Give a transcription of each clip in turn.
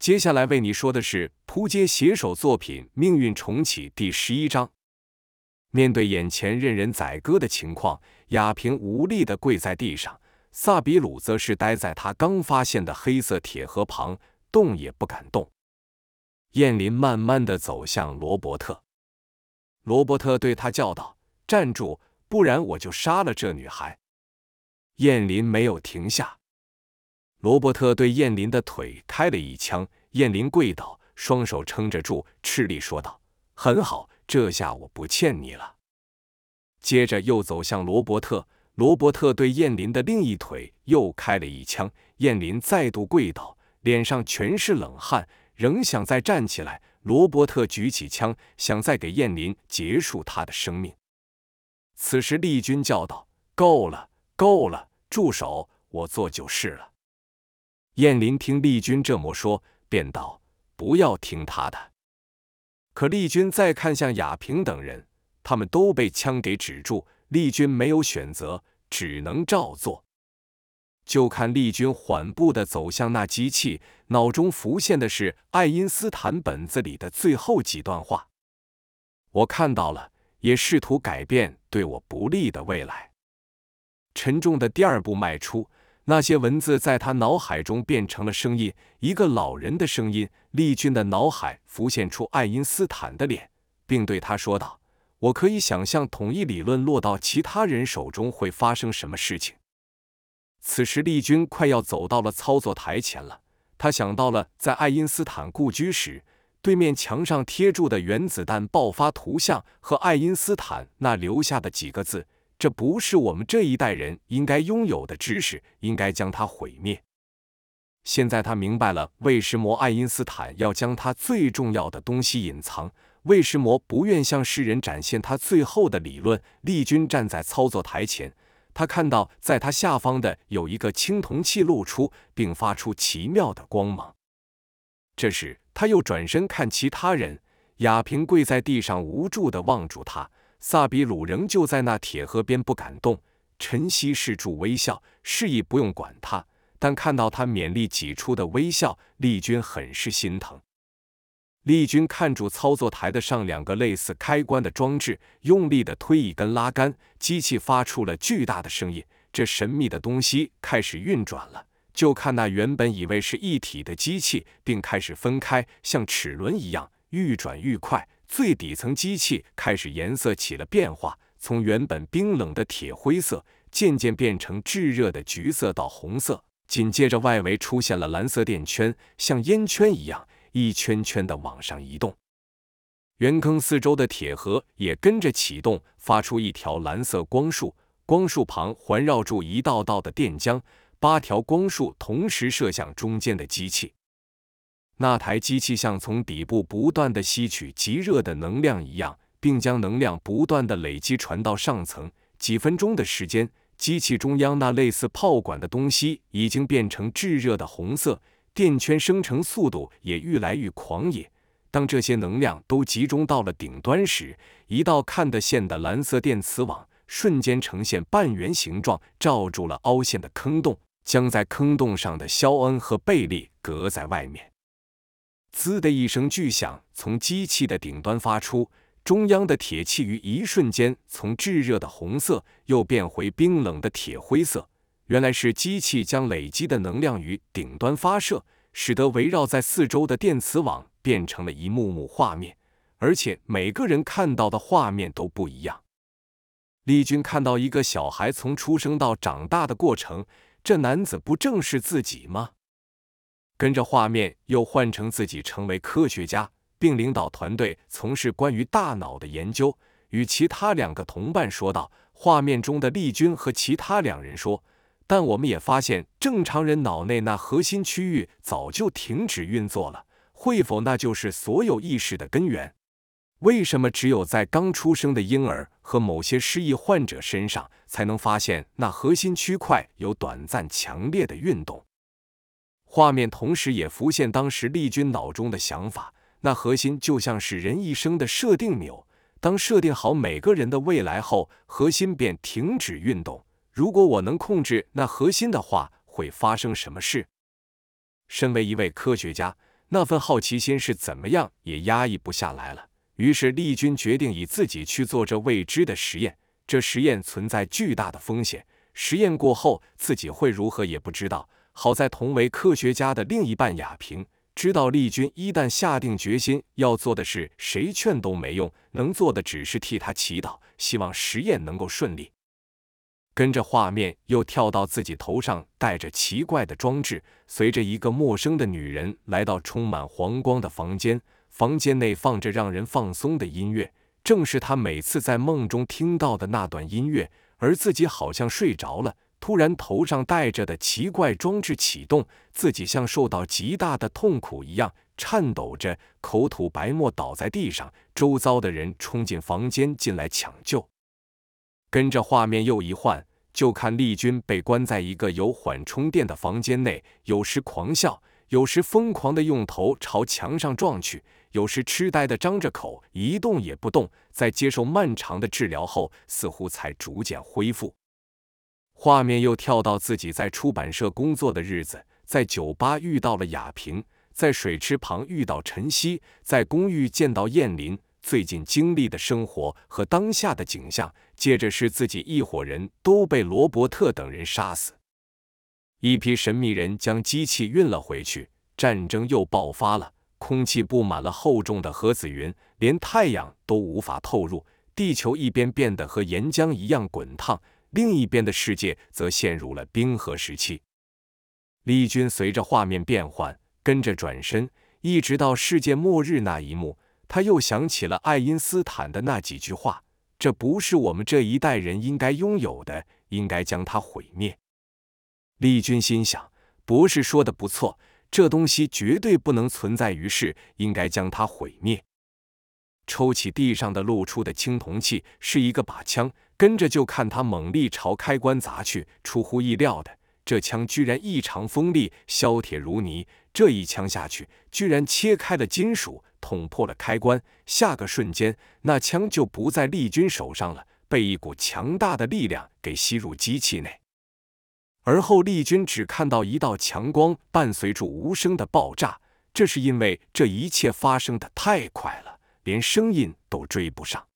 接下来为你说的是扑街写手作品《命运重启》第十一章。面对眼前任人宰割的情况，亚平无力地跪在地上，萨比鲁则是待在他刚发现的黑色铁盒旁，动也不敢动。燕林慢慢地走向罗伯特，罗伯特对他叫道：“站住，不然我就杀了这女孩。”燕林没有停下。罗伯特对燕林的腿开了一枪，燕林跪倒，双手撑着柱，吃力说道：“很好，这下我不欠你了。”接着又走向罗伯特，罗伯特对燕林的另一腿又开了一枪，燕林再度跪倒，脸上全是冷汗，仍想再站起来。罗伯特举起枪，想再给燕林结束他的生命。此时，丽君叫道：“够了，够了，住手！我做就是了。”燕林听丽君这么说，便道：“不要听他的。”可丽君再看向亚平等人，他们都被枪给止住。丽君没有选择，只能照做。就看丽君缓步的走向那机器，脑中浮现的是爱因斯坦本子里的最后几段话：“我看到了，也试图改变对我不利的未来。”沉重的第二步迈出。那些文字在他脑海中变成了声音，一个老人的声音。丽君的脑海浮现出爱因斯坦的脸，并对他说道：“我可以想象统一理论落到其他人手中会发生什么事情。”此时，丽君快要走到了操作台前了。他想到了在爱因斯坦故居时，对面墙上贴住的原子弹爆发图像和爱因斯坦那留下的几个字。这不是我们这一代人应该拥有的知识，应该将它毁灭。现在他明白了，为什么爱因斯坦要将他最重要的东西隐藏，为什么不愿向世人展现他最后的理论。丽君站在操作台前，他看到在他下方的有一个青铜器露出，并发出奇妙的光芒。这时，他又转身看其他人，亚平跪在地上，无助地望住他。萨比鲁仍旧在那铁盒边不敢动，晨曦是住微笑，示意不用管他。但看到他勉力挤出的微笑，丽君很是心疼。丽君看住操作台的上两个类似开关的装置，用力的推一根拉杆，机器发出了巨大的声音。这神秘的东西开始运转了。就看那原本以为是一体的机器，并开始分开，像齿轮一样愈转愈快。最底层机器开始颜色起了变化，从原本冰冷的铁灰色渐渐变成炙热的橘色到红色，紧接着外围出现了蓝色电圈，像烟圈一样一圈圈的往上移动。圆坑四周的铁盒也跟着启动，发出一条蓝色光束，光束旁环绕住一道道的电浆，八条光束同时射向中间的机器。那台机器像从底部不断的吸取极热的能量一样，并将能量不断的累积传到上层。几分钟的时间，机器中央那类似炮管的东西已经变成炙热的红色，电圈生成速度也愈来愈狂野。当这些能量都集中到了顶端时，一道看得见的蓝色电磁网瞬间呈现半圆形状，罩住了凹陷的坑洞，将在坑洞上的肖恩和贝利隔在外面。滋的一声巨响从机器的顶端发出，中央的铁器于一瞬间从炙热的红色又变回冰冷的铁灰色。原来是机器将累积的能量于顶端发射，使得围绕在四周的电磁网变成了一幕幕画面，而且每个人看到的画面都不一样。丽君看到一个小孩从出生到长大的过程，这男子不正是自己吗？跟着画面又换成自己成为科学家，并领导团队从事关于大脑的研究。与其他两个同伴说道：“画面中的丽君和其他两人说，但我们也发现，正常人脑内那核心区域早就停止运作了。会否那就是所有意识的根源？为什么只有在刚出生的婴儿和某些失忆患者身上才能发现那核心区块有短暂强烈的运动？”画面同时也浮现当时丽君脑中的想法：那核心就像是人一生的设定钮，当设定好每个人的未来后，核心便停止运动。如果我能控制那核心的话，会发生什么事？身为一位科学家，那份好奇心是怎么样也压抑不下来了。于是丽君决定以自己去做这未知的实验。这实验存在巨大的风险，实验过后自己会如何也不知道。好在同为科学家的另一半雅萍知道，丽君一旦下定决心要做的事，谁劝都没用，能做的只是替他祈祷，希望实验能够顺利。跟着画面又跳到自己头上戴着奇怪的装置，随着一个陌生的女人来到充满黄光的房间，房间内放着让人放松的音乐，正是他每次在梦中听到的那段音乐。而自己好像睡着了，突然头上戴着的奇怪装置启动，自己像受到极大的痛苦一样颤抖着，口吐白沫倒在地上，周遭的人冲进房间进来抢救。跟着画面又一换，就看丽君被关在一个有缓冲垫的房间内，有时狂笑，有时疯狂的用头朝墙上撞去，有时痴呆的张着口，一动也不动。在接受漫长的治疗后，似乎才逐渐恢复。画面又跳到自己在出版社工作的日子，在酒吧遇到了雅萍，在水池旁遇到晨曦，在公寓见到燕林。最近经历的生活和当下的景象，接着是自己一伙人都被罗伯特等人杀死，一批神秘人将机器运了回去，战争又爆发了，空气布满了厚重的核子云，连太阳都无法透入，地球一边变得和岩浆一样滚烫，另一边的世界则陷入了冰河时期。丽君随着画面变换，跟着转身，一直到世界末日那一幕。他又想起了爱因斯坦的那几句话：“这不是我们这一代人应该拥有的，应该将它毁灭。”丽君心想：“博士说的不错，这东西绝对不能存在于世，应该将它毁灭。”抽起地上的露出的青铜器，是一个把枪，跟着就看他猛力朝开关砸去。出乎意料的，这枪居然异常锋利，削铁如泥。这一枪下去，居然切开了金属。捅破了开关，下个瞬间，那枪就不在丽君手上了，被一股强大的力量给吸入机器内。而后，丽君只看到一道强光，伴随着无声的爆炸。这是因为这一切发生的太快了，连声音都追不上。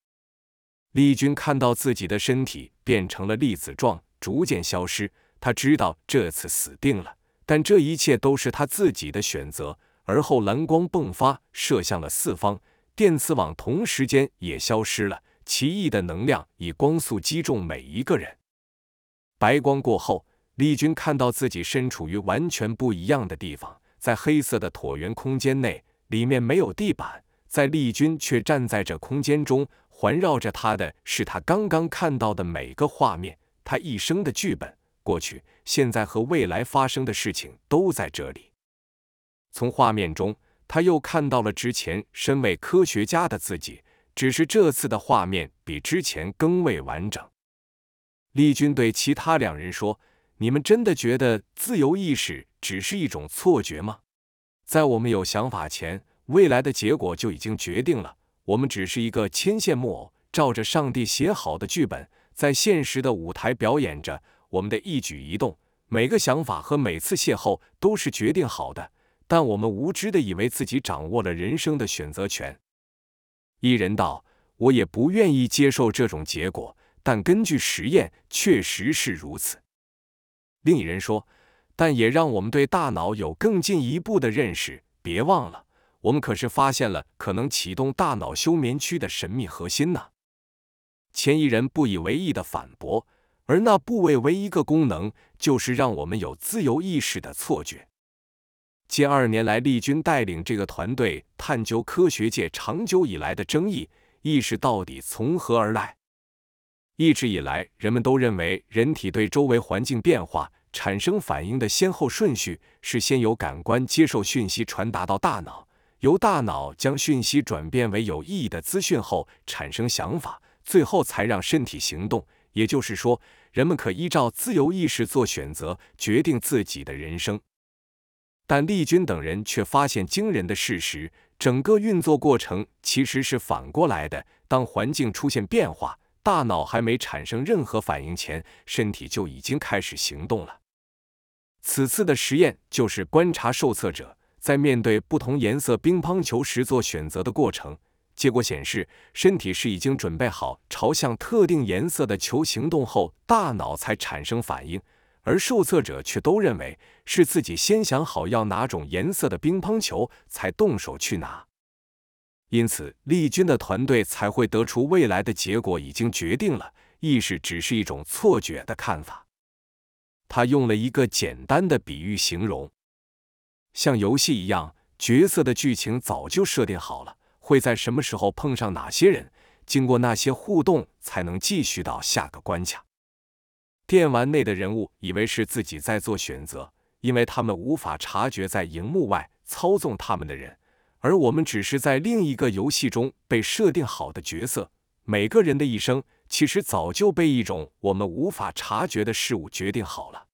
丽君看到自己的身体变成了粒子状，逐渐消失。他知道这次死定了，但这一切都是他自己的选择。而后，蓝光迸发，射向了四方，电磁网同时间也消失了。奇异的能量以光速击中每一个人。白光过后，丽君看到自己身处于完全不一样的地方，在黑色的椭圆空间内，里面没有地板，在丽君却站在这空间中，环绕着她的是她刚刚看到的每个画面，她一生的剧本，过去、现在和未来发生的事情都在这里。从画面中，他又看到了之前身为科学家的自己，只是这次的画面比之前更为完整。丽君对其他两人说：“你们真的觉得自由意识只是一种错觉吗？在我们有想法前，未来的结果就已经决定了。我们只是一个牵线木偶，照着上帝写好的剧本，在现实的舞台表演着我们的一举一动。每个想法和每次邂逅都是决定好的。”但我们无知的以为自己掌握了人生的选择权。一人道：“我也不愿意接受这种结果，但根据实验，确实是如此。”另一人说：“但也让我们对大脑有更进一步的认识。别忘了，我们可是发现了可能启动大脑休眠区的神秘核心呢。”前一人不以为意的反驳：“而那部位唯一一个功能，就是让我们有自由意识的错觉。”近二年来，丽君带领这个团队探究科学界长久以来的争议：意识到底从何而来？一直以来，人们都认为人体对周围环境变化产生反应的先后顺序是：先由感官接受讯息传达到大脑，由大脑将讯息转变为有意义的资讯后产生想法，最后才让身体行动。也就是说，人们可依照自由意识做选择，决定自己的人生。但丽君等人却发现惊人的事实：整个运作过程其实是反过来的。当环境出现变化，大脑还没产生任何反应前，身体就已经开始行动了。此次的实验就是观察受测者在面对不同颜色乒乓球时做选择的过程。结果显示，身体是已经准备好朝向特定颜色的球行动后，大脑才产生反应，而受测者却都认为是自己先想好要哪种颜色的乒乓球才动手去拿。因此，丽君的团队才会得出未来的结果已经决定了，意识只是一种错觉的看法。他用了一个简单的比喻形容，像游戏一样，角色的剧情早就设定好了。会在什么时候碰上哪些人？经过那些互动，才能继续到下个关卡。电玩内的人物以为是自己在做选择，因为他们无法察觉在荧幕外操纵他们的人，而我们只是在另一个游戏中被设定好的角色。每个人的一生其实早就被一种我们无法察觉的事物决定好了。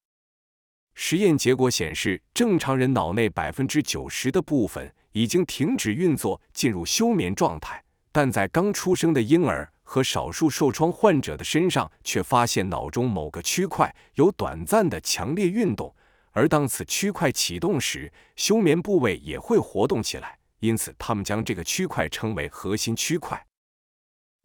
实验结果显示，正常人脑内百分之九十的部分。已经停止运作，进入休眠状态。但在刚出生的婴儿和少数受创患者的身上，却发现脑中某个区块有短暂的强烈运动。而当此区块启动时，休眠部位也会活动起来。因此，他们将这个区块称为核心区块。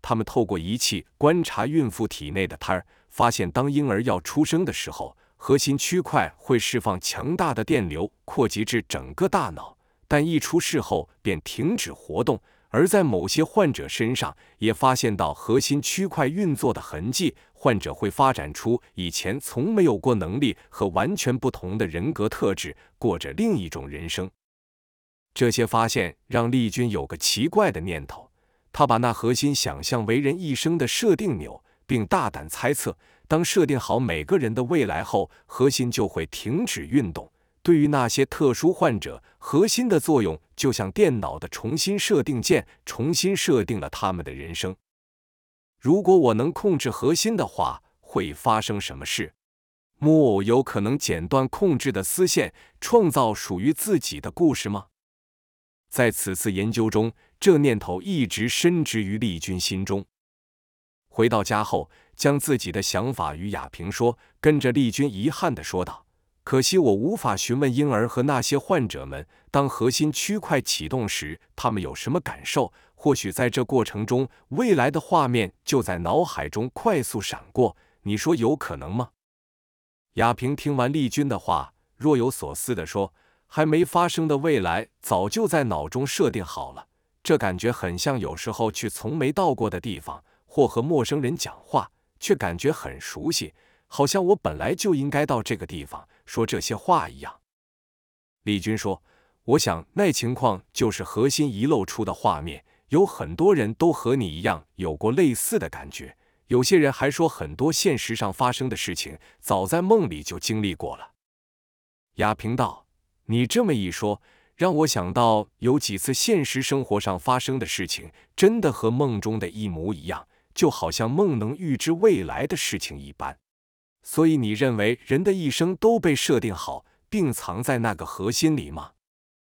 他们透过仪器观察孕妇体内的胎儿，发现当婴儿要出生的时候，核心区块会释放强大的电流，扩及至整个大脑。但一出事后便停止活动，而在某些患者身上也发现到核心区块运作的痕迹。患者会发展出以前从没有过能力和完全不同的人格特质，过着另一种人生。这些发现让丽君有个奇怪的念头：他把那核心想象为人一生的设定钮，并大胆猜测，当设定好每个人的未来后，核心就会停止运动。对于那些特殊患者，核心的作用就像电脑的重新设定键，重新设定了他们的人生。如果我能控制核心的话，会发生什么事？木偶有可能剪断控制的丝线，创造属于自己的故事吗？在此次研究中，这念头一直深植于丽君心中。回到家后，将自己的想法与雅萍说，跟着丽君遗憾地说道。可惜我无法询问婴儿和那些患者们，当核心区块启动时，他们有什么感受？或许在这过程中，未来的画面就在脑海中快速闪过。你说有可能吗？亚平听完丽君的话，若有所思地说：“还没发生的未来，早就在脑中设定好了。这感觉很像有时候去从没到过的地方，或和陌生人讲话，却感觉很熟悉，好像我本来就应该到这个地方。”说这些话一样，李军说：“我想那情况就是核心遗漏出的画面，有很多人都和你一样有过类似的感觉。有些人还说很多现实上发生的事情，早在梦里就经历过了。”亚平道：“你这么一说，让我想到有几次现实生活上发生的事情，真的和梦中的一模一样，就好像梦能预知未来的事情一般。”所以你认为人的一生都被设定好，并藏在那个核心里吗？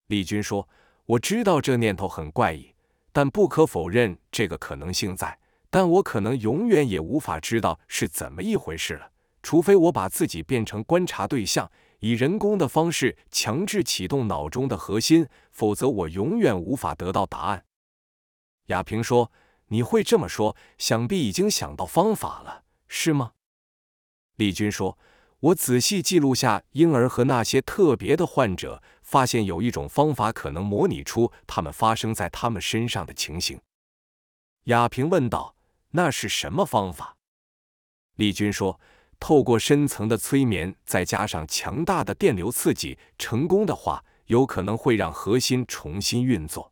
李军说：“我知道这念头很怪异，但不可否认这个可能性在。但我可能永远也无法知道是怎么一回事了，除非我把自己变成观察对象，以人工的方式强制启动脑中的核心，否则我永远无法得到答案。”亚平说：“你会这么说，想必已经想到方法了，是吗？”丽君说：“我仔细记录下婴儿和那些特别的患者，发现有一种方法可能模拟出他们发生在他们身上的情形。”雅萍问道：“那是什么方法？”丽君说：“透过深层的催眠，再加上强大的电流刺激，成功的话，有可能会让核心重新运作。”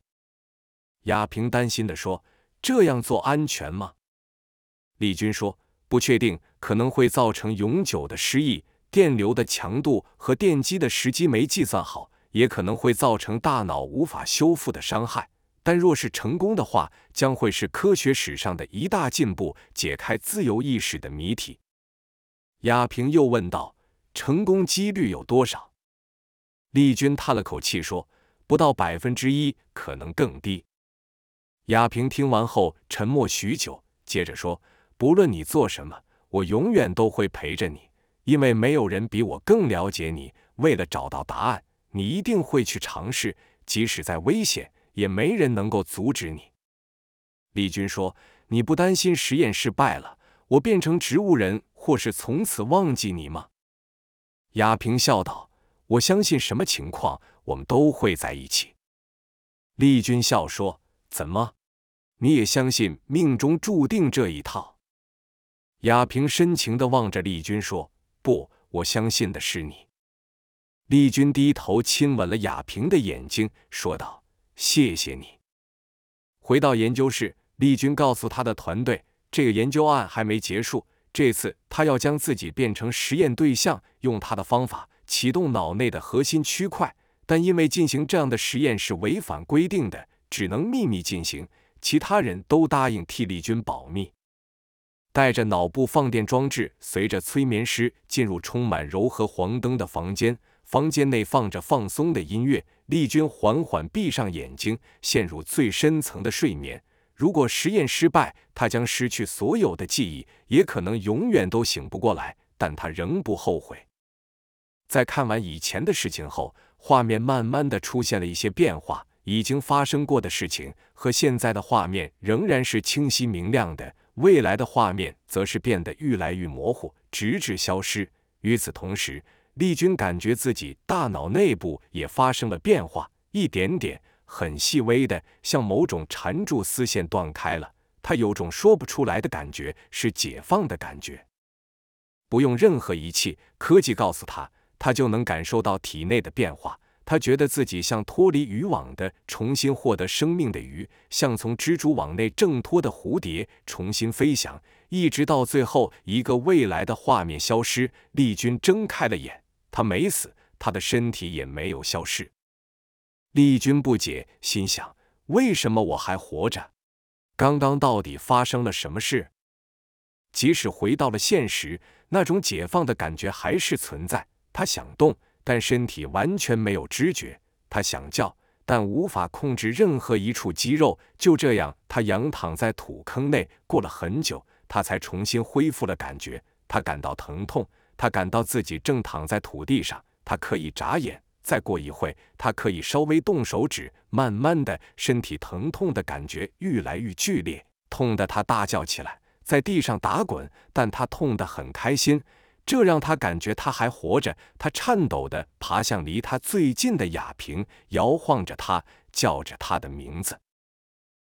雅萍担心的说：“这样做安全吗？”李军说。不确定可能会造成永久的失忆，电流的强度和电击的时机没计算好，也可能会造成大脑无法修复的伤害。但若是成功的话，将会是科学史上的一大进步，解开自由意识的谜题。亚平又问道：“成功几率有多少？”丽君叹了口气说：“不到百分之一，可能更低。”亚平听完后沉默许久，接着说。不论你做什么，我永远都会陪着你，因为没有人比我更了解你。为了找到答案，你一定会去尝试，即使再危险，也没人能够阻止你。”丽君说：“你不担心实验失败了，我变成植物人，或是从此忘记你吗？”亚平笑道：“我相信什么情况，我们都会在一起。”丽君笑说：“怎么，你也相信命中注定这一套？”亚平深情的望着丽君说：“不，我相信的是你。”丽君低头亲吻了亚平的眼睛，说道：“谢谢你。”回到研究室。丽君告诉他的团队，这个研究案还没结束。这次他要将自己变成实验对象，用他的方法启动脑内的核心区块。但因为进行这样的实验是违反规定的，只能秘密进行。其他人都答应替丽君保密。带着脑部放电装置，随着催眠师进入充满柔和黄灯的房间。房间内放着放松的音乐。丽君缓缓闭上眼睛，陷入最深层的睡眠。如果实验失败，他将失去所有的记忆，也可能永远都醒不过来。但他仍不后悔。在看完以前的事情后，画面慢慢的出现了一些变化，已经发生过的事情和现在的画面仍然是清晰明亮的，未来的画面则是变得愈来愈模糊，直至消失。与此同时，丽君感觉自己大脑内部也发生了变化，一点点。很细微的，像某种缠住丝线断开了。他有种说不出来的感觉，是解放的感觉。不用任何仪器，科技告诉他，他就能感受到体内的变化。他觉得自己像脱离渔网的、重新获得生命的鱼，像从蜘蛛网内挣脱的蝴蝶，重新飞翔，一直到最后一个未来的画面消失。丽君睁开了眼，他没死，他的身体也没有消失。丽君不解，心想：为什么我还活着？刚刚到底发生了什么事？即使回到了现实，那种解放的感觉还是存在。他想动，但身体完全没有知觉；他想叫，但无法控制任何一处肌肉。就这样，他仰躺在土坑内，过了很久，他才重新恢复了感觉。他感到疼痛，他感到自己正躺在土地上，他可以眨眼。再过一会，他可以稍微动手指。慢慢的，身体疼痛的感觉愈来愈剧烈，痛得他大叫起来，在地上打滚。但他痛得很开心，这让他感觉他还活着。他颤抖地爬向离他最近的雅萍，摇晃着他，叫着他的名字。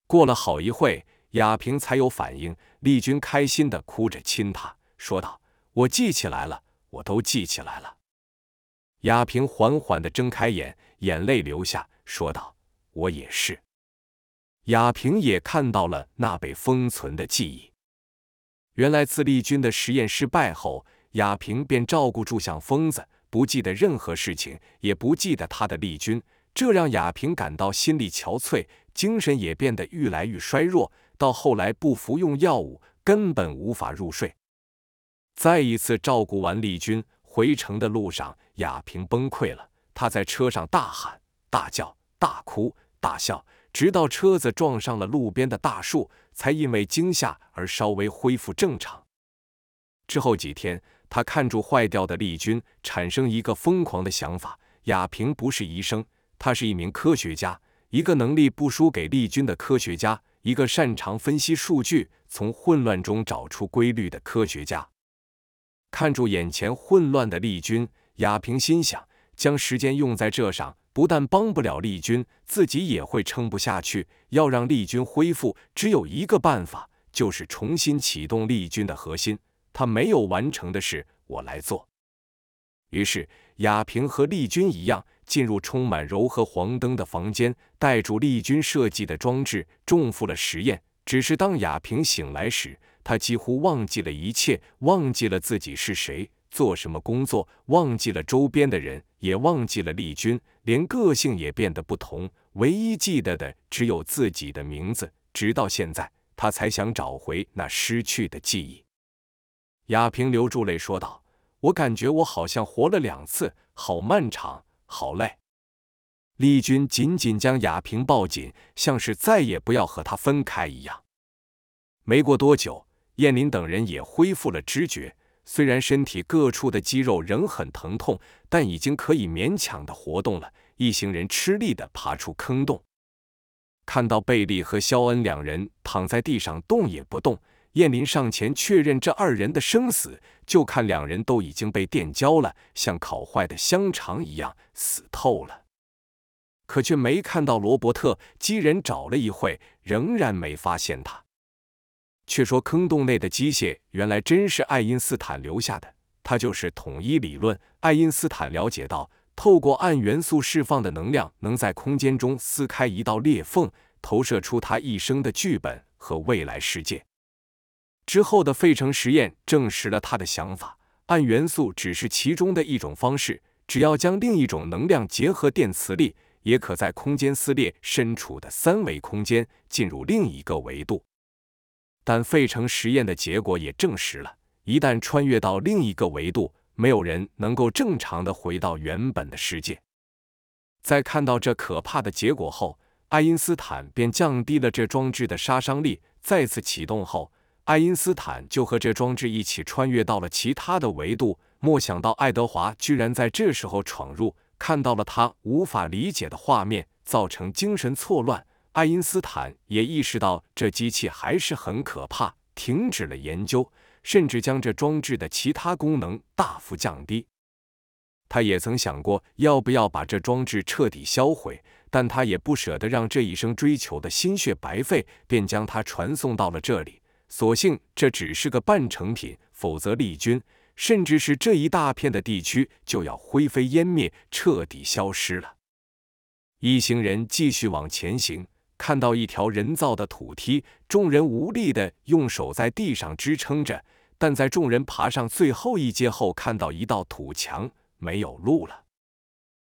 过了好一会，雅萍才有反应。丽君开心地哭着亲他，说道：“我记起来了，我都记起来了。”亚平缓缓地睁开眼，眼泪流下，说道：“我也是。”亚平也看到了那被封存的记忆。原来，自丽君的实验失败后，亚平便照顾住像疯子，不记得任何事情，也不记得他的丽君。这让亚平感到心力憔悴，精神也变得愈来愈衰弱。到后来，不服用药物，根本无法入睡。再一次照顾完丽君。回城的路上，亚平崩溃了。他在车上大喊、大叫、大哭、大笑，直到车子撞上了路边的大树，才因为惊吓而稍微恢复正常。之后几天，他看住坏掉的丽君，产生一个疯狂的想法：亚平不是医生，他是一名科学家，一个能力不输给丽君的科学家，一个擅长分析数据、从混乱中找出规律的科学家。看住眼前混乱的丽君，亚平心想：将时间用在这上，不但帮不了丽君，自己也会撑不下去。要让丽君恢复，只有一个办法，就是重新启动丽君的核心。他没有完成的事，我来做。于是，亚平和丽君一样，进入充满柔和黄灯的房间，带住丽君设计的装置，重复了实验。只是当亚平醒来时，他几乎忘记了一切，忘记了自己是谁，做什么工作，忘记了周边的人，也忘记了丽君，连个性也变得不同。唯一记得的只有自己的名字。直到现在，他才想找回那失去的记忆。亚平流住泪说道：“我感觉我好像活了两次，好漫长，好累。”丽君紧紧将亚平抱紧，像是再也不要和他分开一样。没过多久。燕林等人也恢复了知觉，虽然身体各处的肌肉仍很疼痛，但已经可以勉强的活动了。一行人吃力的爬出坑洞，看到贝利和肖恩两人躺在地上动也不动。燕林上前确认这二人的生死，就看两人都已经被电焦了，像烤坏的香肠一样死透了。可却没看到罗伯特。机人找了一会，仍然没发现他。却说坑洞内的机械原来真是爱因斯坦留下的，他就是统一理论。爱因斯坦了解到，透过暗元素释放的能量，能在空间中撕开一道裂缝，投射出他一生的剧本和未来世界。之后的费城实验证实了他的想法，暗元素只是其中的一种方式，只要将另一种能量结合电磁力，也可在空间撕裂身处的三维空间进入另一个维度。但费城实验的结果也证实了，一旦穿越到另一个维度，没有人能够正常的回到原本的世界。在看到这可怕的结果后，爱因斯坦便降低了这装置的杀伤力。再次启动后。爱因斯坦就和这装置一起穿越到了其他的维度，没想到爱德华居然在这时候闯入，看到了他无法理解的画面，造成精神错乱。爱因斯坦也意识到这机器还是很可怕，停止了研究，甚至将这装置的其他功能大幅降低。他也曾想过要不要把这装置彻底销毁，但他也不舍得让这一生追求的心血白费，便将它传送到了这里。所幸这只是个半成品，否则利军甚至是这一大片的地区就要灰飞烟灭，彻底消失了。一行人继续往前行，看到一条人造的土梯，众人无力的用手在地上支撑着。但在众人爬上最后一阶后，看到一道土墙，没有路了。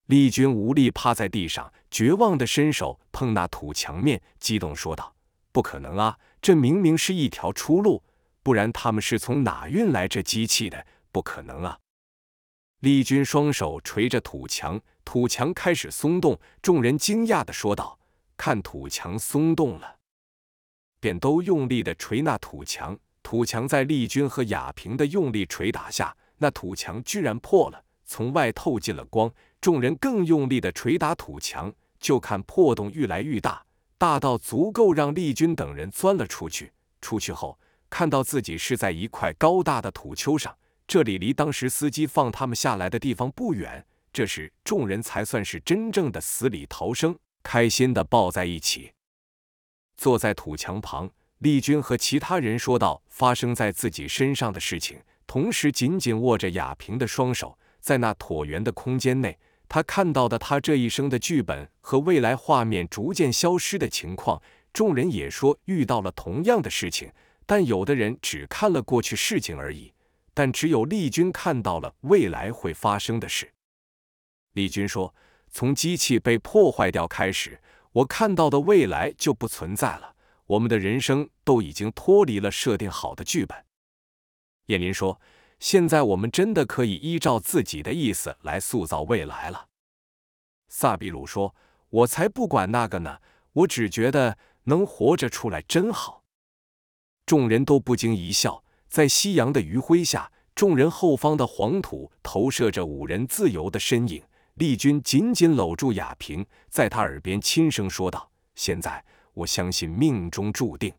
丽君无力趴在地上，绝望的伸手碰那土墙面，激动说道：“不可能啊！”这明明是一条出路，不然他们是从哪运来这机器的？不可能啊！丽君双手捶着土墙，土墙开始松动。众人惊讶的说道：“看，土墙松动了！”便都用力的捶那土墙。土墙在丽君和亚平的用力捶打下，那土墙居然破了，从外透进了光。众人更用力的捶打土墙，就看破洞愈来愈大。大到足够让丽君等人钻了出去。出去后，看到自己是在一块高大的土丘上，这里离当时司机放他们下来的地方不远。这时，众人才算是真正的死里逃生，开心的抱在一起。坐在土墙旁，丽君和其他人说道：“发生在自己身上的事情。”同时，紧紧握着亚平的双手，在那椭圆的空间内。他看到的他这一生的剧本和未来画面逐渐消失的情况，众人也说遇到了同样的事情，但有的人只看了过去事情而已，但只有丽君看到了未来会发生的事。丽君说：“从机器被破坏掉开始，我看到的未来就不存在了，我们的人生都已经脱离了设定好的剧本。”叶林说。现在我们真的可以依照自己的意思来塑造未来了。萨比鲁说：“我才不管那个呢，我只觉得能活着出来真好。”众人都不禁一笑。在夕阳的余晖下，众人后方的黄土投射着五人自由的身影。丽君紧紧搂住亚平，在他耳边轻声说道：“现在，我相信命中注定。”